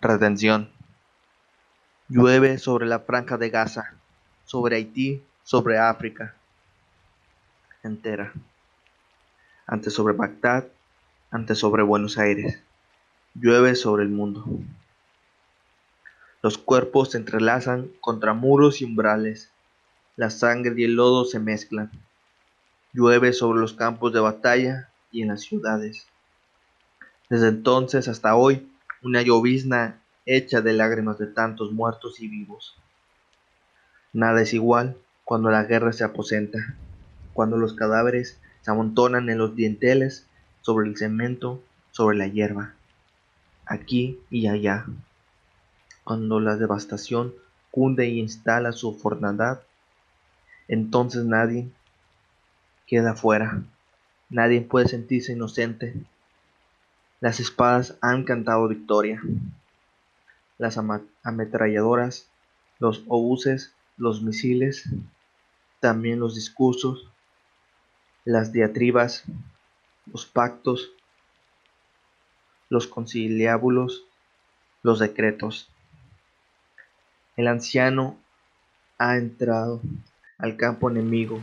redención. Llueve sobre la franja de Gaza, sobre Haití, sobre África entera. Antes sobre Bagdad, antes sobre Buenos Aires. Llueve sobre el mundo. Los cuerpos se entrelazan contra muros y umbrales. La sangre y el lodo se mezclan. Llueve sobre los campos de batalla y en las ciudades. Desde entonces hasta hoy, una llovizna hecha de lágrimas de tantos muertos y vivos. Nada es igual cuando la guerra se aposenta, cuando los cadáveres se amontonan en los dienteles, sobre el cemento, sobre la hierba, aquí y allá. Cuando la devastación cunde y instala su fornadad, entonces nadie queda fuera, nadie puede sentirse inocente. Las espadas han cantado victoria, las ametralladoras, los obuses, los misiles, también los discursos, las diatribas, los pactos, los conciliábulos, los decretos. El anciano ha entrado al campo enemigo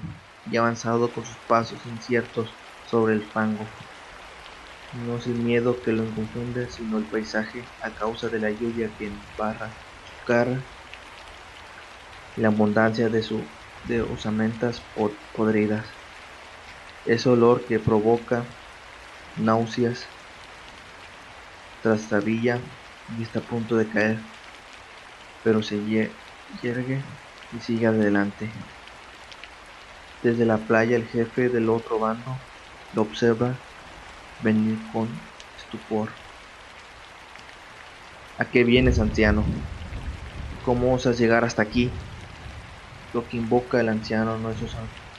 y avanzado con sus pasos inciertos sobre el fango. No es el miedo que lo confunde, sino el paisaje a causa de la lluvia que embarra su cara, la abundancia de sus de osamentas podridas, ese olor que provoca náuseas, trastabilla y está a punto de caer. Pero se yergue y sigue adelante. Desde la playa el jefe del otro bando lo observa venir con estupor. ¿A qué vienes, anciano? ¿Cómo osas llegar hasta aquí? Lo que invoca el anciano no es,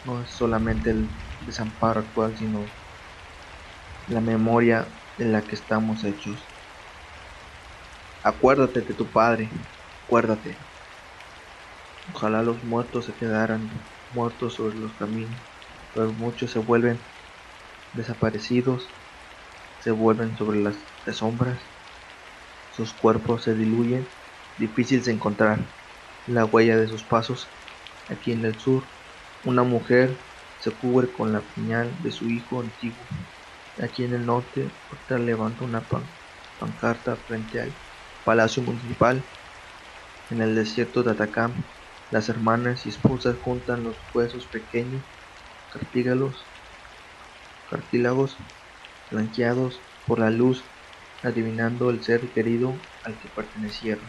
no es solamente el desamparo actual, sino la memoria de la que estamos hechos. Acuérdate de tu padre, Acuérdate, ojalá los muertos se quedaran muertos sobre los caminos, pero muchos se vuelven desaparecidos, se vuelven sobre las sombras, sus cuerpos se diluyen, difícil de encontrar la huella de sus pasos. Aquí en el sur, una mujer se cubre con la piñal de su hijo antiguo. Aquí en el norte, otra levanta una pancarta frente al palacio municipal en el desierto de Atacama, las hermanas y esposas juntan los huesos pequeños, cartílagos blanqueados por la luz, adivinando el ser querido al que pertenecieron.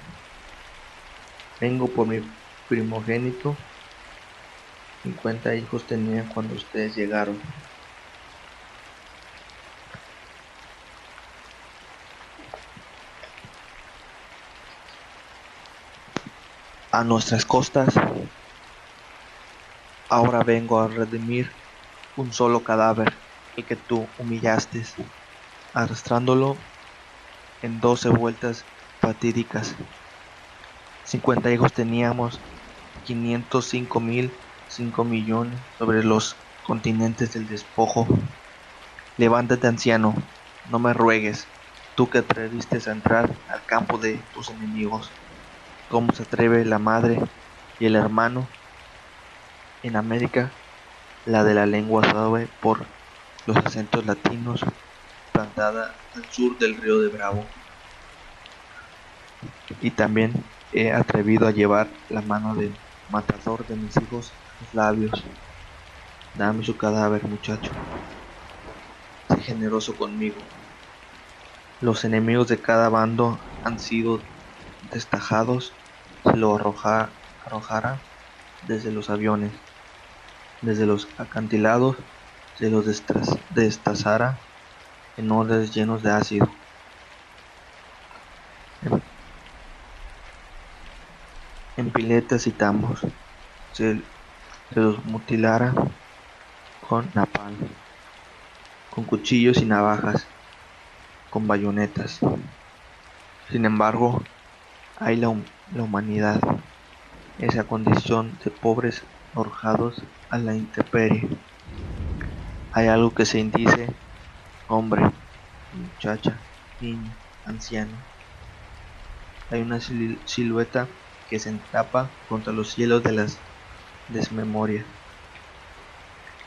Vengo por mi primogénito. 50 hijos tenía cuando ustedes llegaron. a nuestras costas. Ahora vengo a redimir un solo cadáver, el que tú humillaste, arrastrándolo en doce vueltas fatídicas. Cincuenta hijos teníamos, quinientos cinco mil, cinco millones sobre los continentes del despojo. Levántate, anciano, no me ruegues, tú que atreviste a entrar al campo de tus enemigos cómo se atreve la madre y el hermano en América, la de la lengua suave por los acentos latinos, plantada al sur del río de Bravo. Y también he atrevido a llevar la mano del matador de mis hijos los labios. Dame su cadáver, muchacho. Sé generoso conmigo. Los enemigos de cada bando han sido destajados se lo arrojara desde los aviones, desde los acantilados se los destazara en odres llenos de ácido. En piletas y tambos se, los mutilara con napalm, con cuchillos y navajas, con bayonetas. Sin embargo, hay la, humanidad, esa condición de pobres forjados a la intemperie. Hay algo que se dice hombre, muchacha, niño, anciano. hay una silueta que se entapa contra los cielos de las desmemorias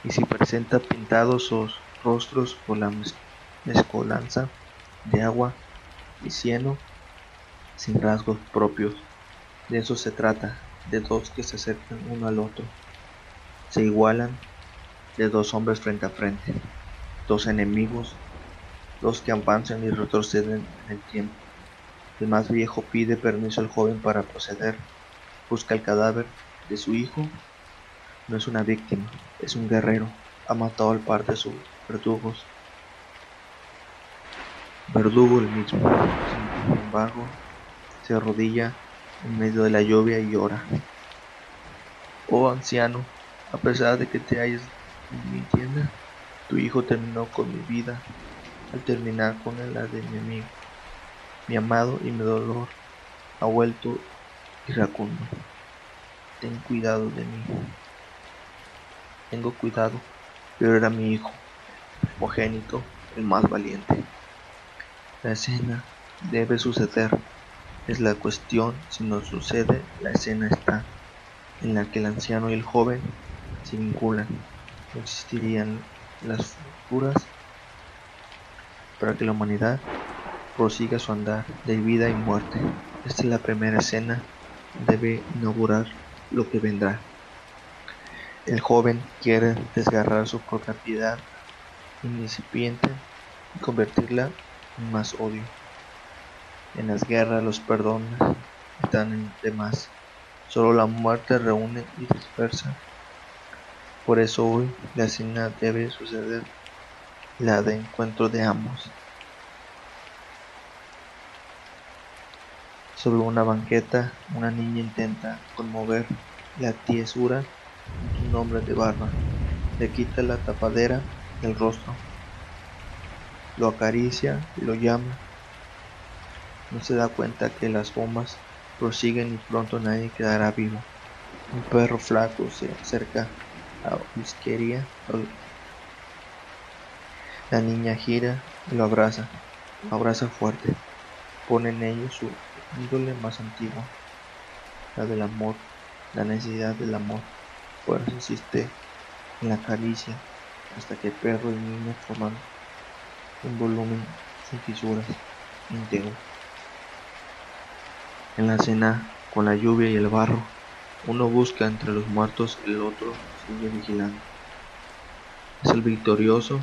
y si presenta pintados sus rostros por la mezcolanza de agua y cieno sin rasgos propios. De eso se trata, de dos que se acercan uno al otro, se igualan de dos hombres frente a frente, dos enemigos, dos que avanzan y retroceden en el tiempo. El más viejo pide permiso al joven para proceder, busca el cadáver de su hijo, no es una víctima, es un guerrero, ha matado al par de sus verdugos. Verdugo el mismo, sin embargo, se arrodilla en medio de la lluvia y llora. Oh anciano, a pesar de que te hayas mi tienda, tu hijo terminó con mi vida al terminar con la de mi amigo. Mi amado y mi dolor ha vuelto iracundo. Ten cuidado de mí. Tengo cuidado, pero era mi hijo, primogénito, el más valiente. La escena debe suceder. Es la cuestión, si no sucede, la escena está, en la que el anciano y el joven se vinculan. No existirían las futuras para que la humanidad prosiga su andar de vida y muerte. Esta es la primera escena, debe inaugurar lo que vendrá. El joven quiere desgarrar su propia piedad incipiente y convertirla en más odio. En las guerras los perdones están de más. Solo la muerte reúne y dispersa. Por eso hoy la escena debe suceder la de encuentro de ambos. Sobre una banqueta, una niña intenta conmover la tiesura un hombre de barba, le quita la tapadera del rostro, lo acaricia lo llama. No se da cuenta que las bombas prosiguen y pronto nadie quedará vivo. Un perro flaco se acerca a Whiskería. La niña gira y lo abraza, lo abraza fuerte. Pone en ello su índole más antigua, la del amor, la necesidad del amor. Por eso insiste en la caricia hasta que perro y niño forman un volumen sin fisuras íntegro. En la cena, con la lluvia y el barro, uno busca entre los muertos, el otro sigue vigilando. Es el victorioso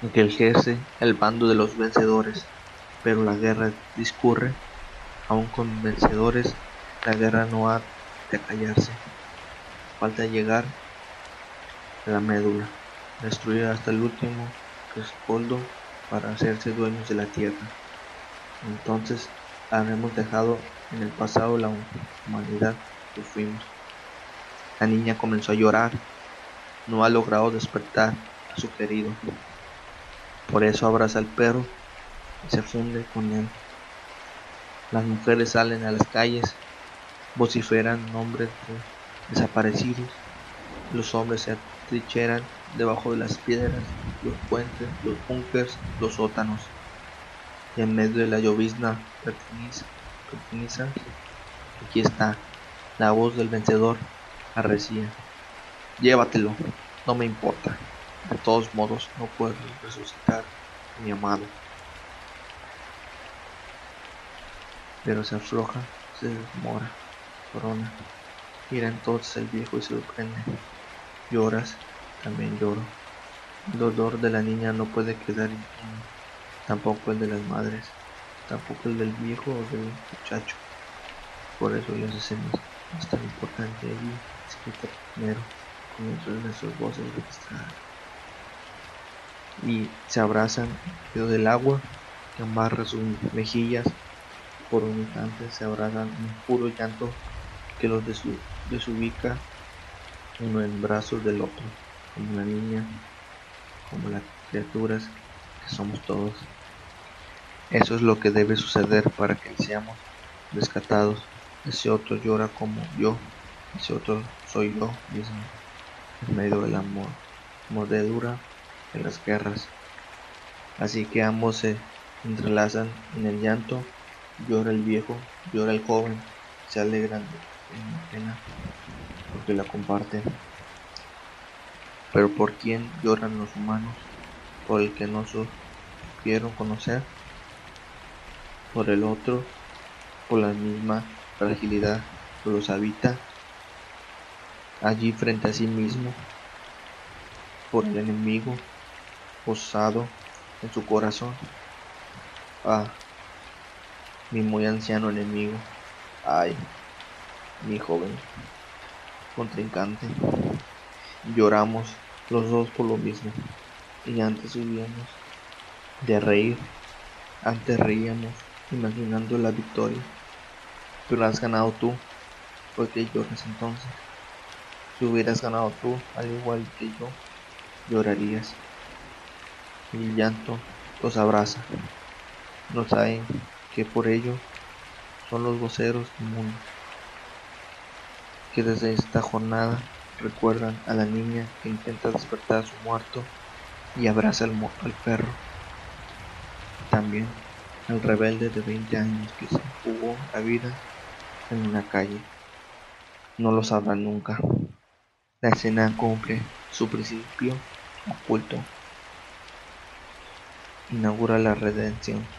el que ejerce el bando de los vencedores, pero la guerra discurre, aún con vencedores, la guerra no ha de callarse. Falta llegar a la médula, destruir hasta el último rescoldo para hacerse dueños de la tierra. Entonces habremos dejado en el pasado la humanidad fuimos. La niña comenzó a llorar, no ha logrado despertar a su querido. Por eso abraza al perro y se funde con él. Las mujeres salen a las calles, vociferan nombres de desaparecidos. Los hombres se atrincheran debajo de las piedras, los puentes, los bunkers, los sótanos. Y en medio de la llovizna pertiniza, aquí está, la voz del vencedor arrecía. Llévatelo, no me importa. De todos modos, no puedo resucitar a mi amado. Pero se afloja, se desmora, corona. Mira entonces el viejo y se sorprende. Lloras, también lloro. El dolor de la niña no puede quedar impune, tampoco el de las madres, tampoco el del viejo o del muchacho. Por eso las escenas es tan importante allí, escrita primero, comienzan nuestras voces registradas. Y se abrazan en del agua que amarra sus mejillas. Por un instante se abrazan en puro llanto que los desubica uno en brazos del otro, como la niña, como las criaturas que somos todos. Eso es lo que debe suceder para que seamos rescatados. Ese otro llora como yo, ese otro soy yo mismo, en medio del amor, mordedura en las guerras. Así que ambos se entrelazan en el llanto Llora el viejo, llora el joven, se alegran en la pena porque la comparten. Pero ¿por quién lloran los humanos? ¿Por el que no supieron conocer? ¿Por el otro? ¿Por la misma fragilidad los habita? Allí frente a sí mismo, por el enemigo posado en su corazón. Ah, mi muy anciano enemigo. Ay, mi joven contrincante. Lloramos los dos por lo mismo. Y antes huíamos de reír. Antes reíamos imaginando la victoria. Pero has ganado tú. ¿Por qué lloras entonces? Si hubieras ganado tú, al igual que yo, llorarías. El llanto los abraza. No saben que por ello son los voceros del. Que desde esta jornada recuerdan a la niña que intenta despertar a su muerto y abraza al, al perro. También al rebelde de 20 años que se jugó la vida en una calle. No lo sabrán nunca. La escena cumple su principio oculto. Inaugura la redención.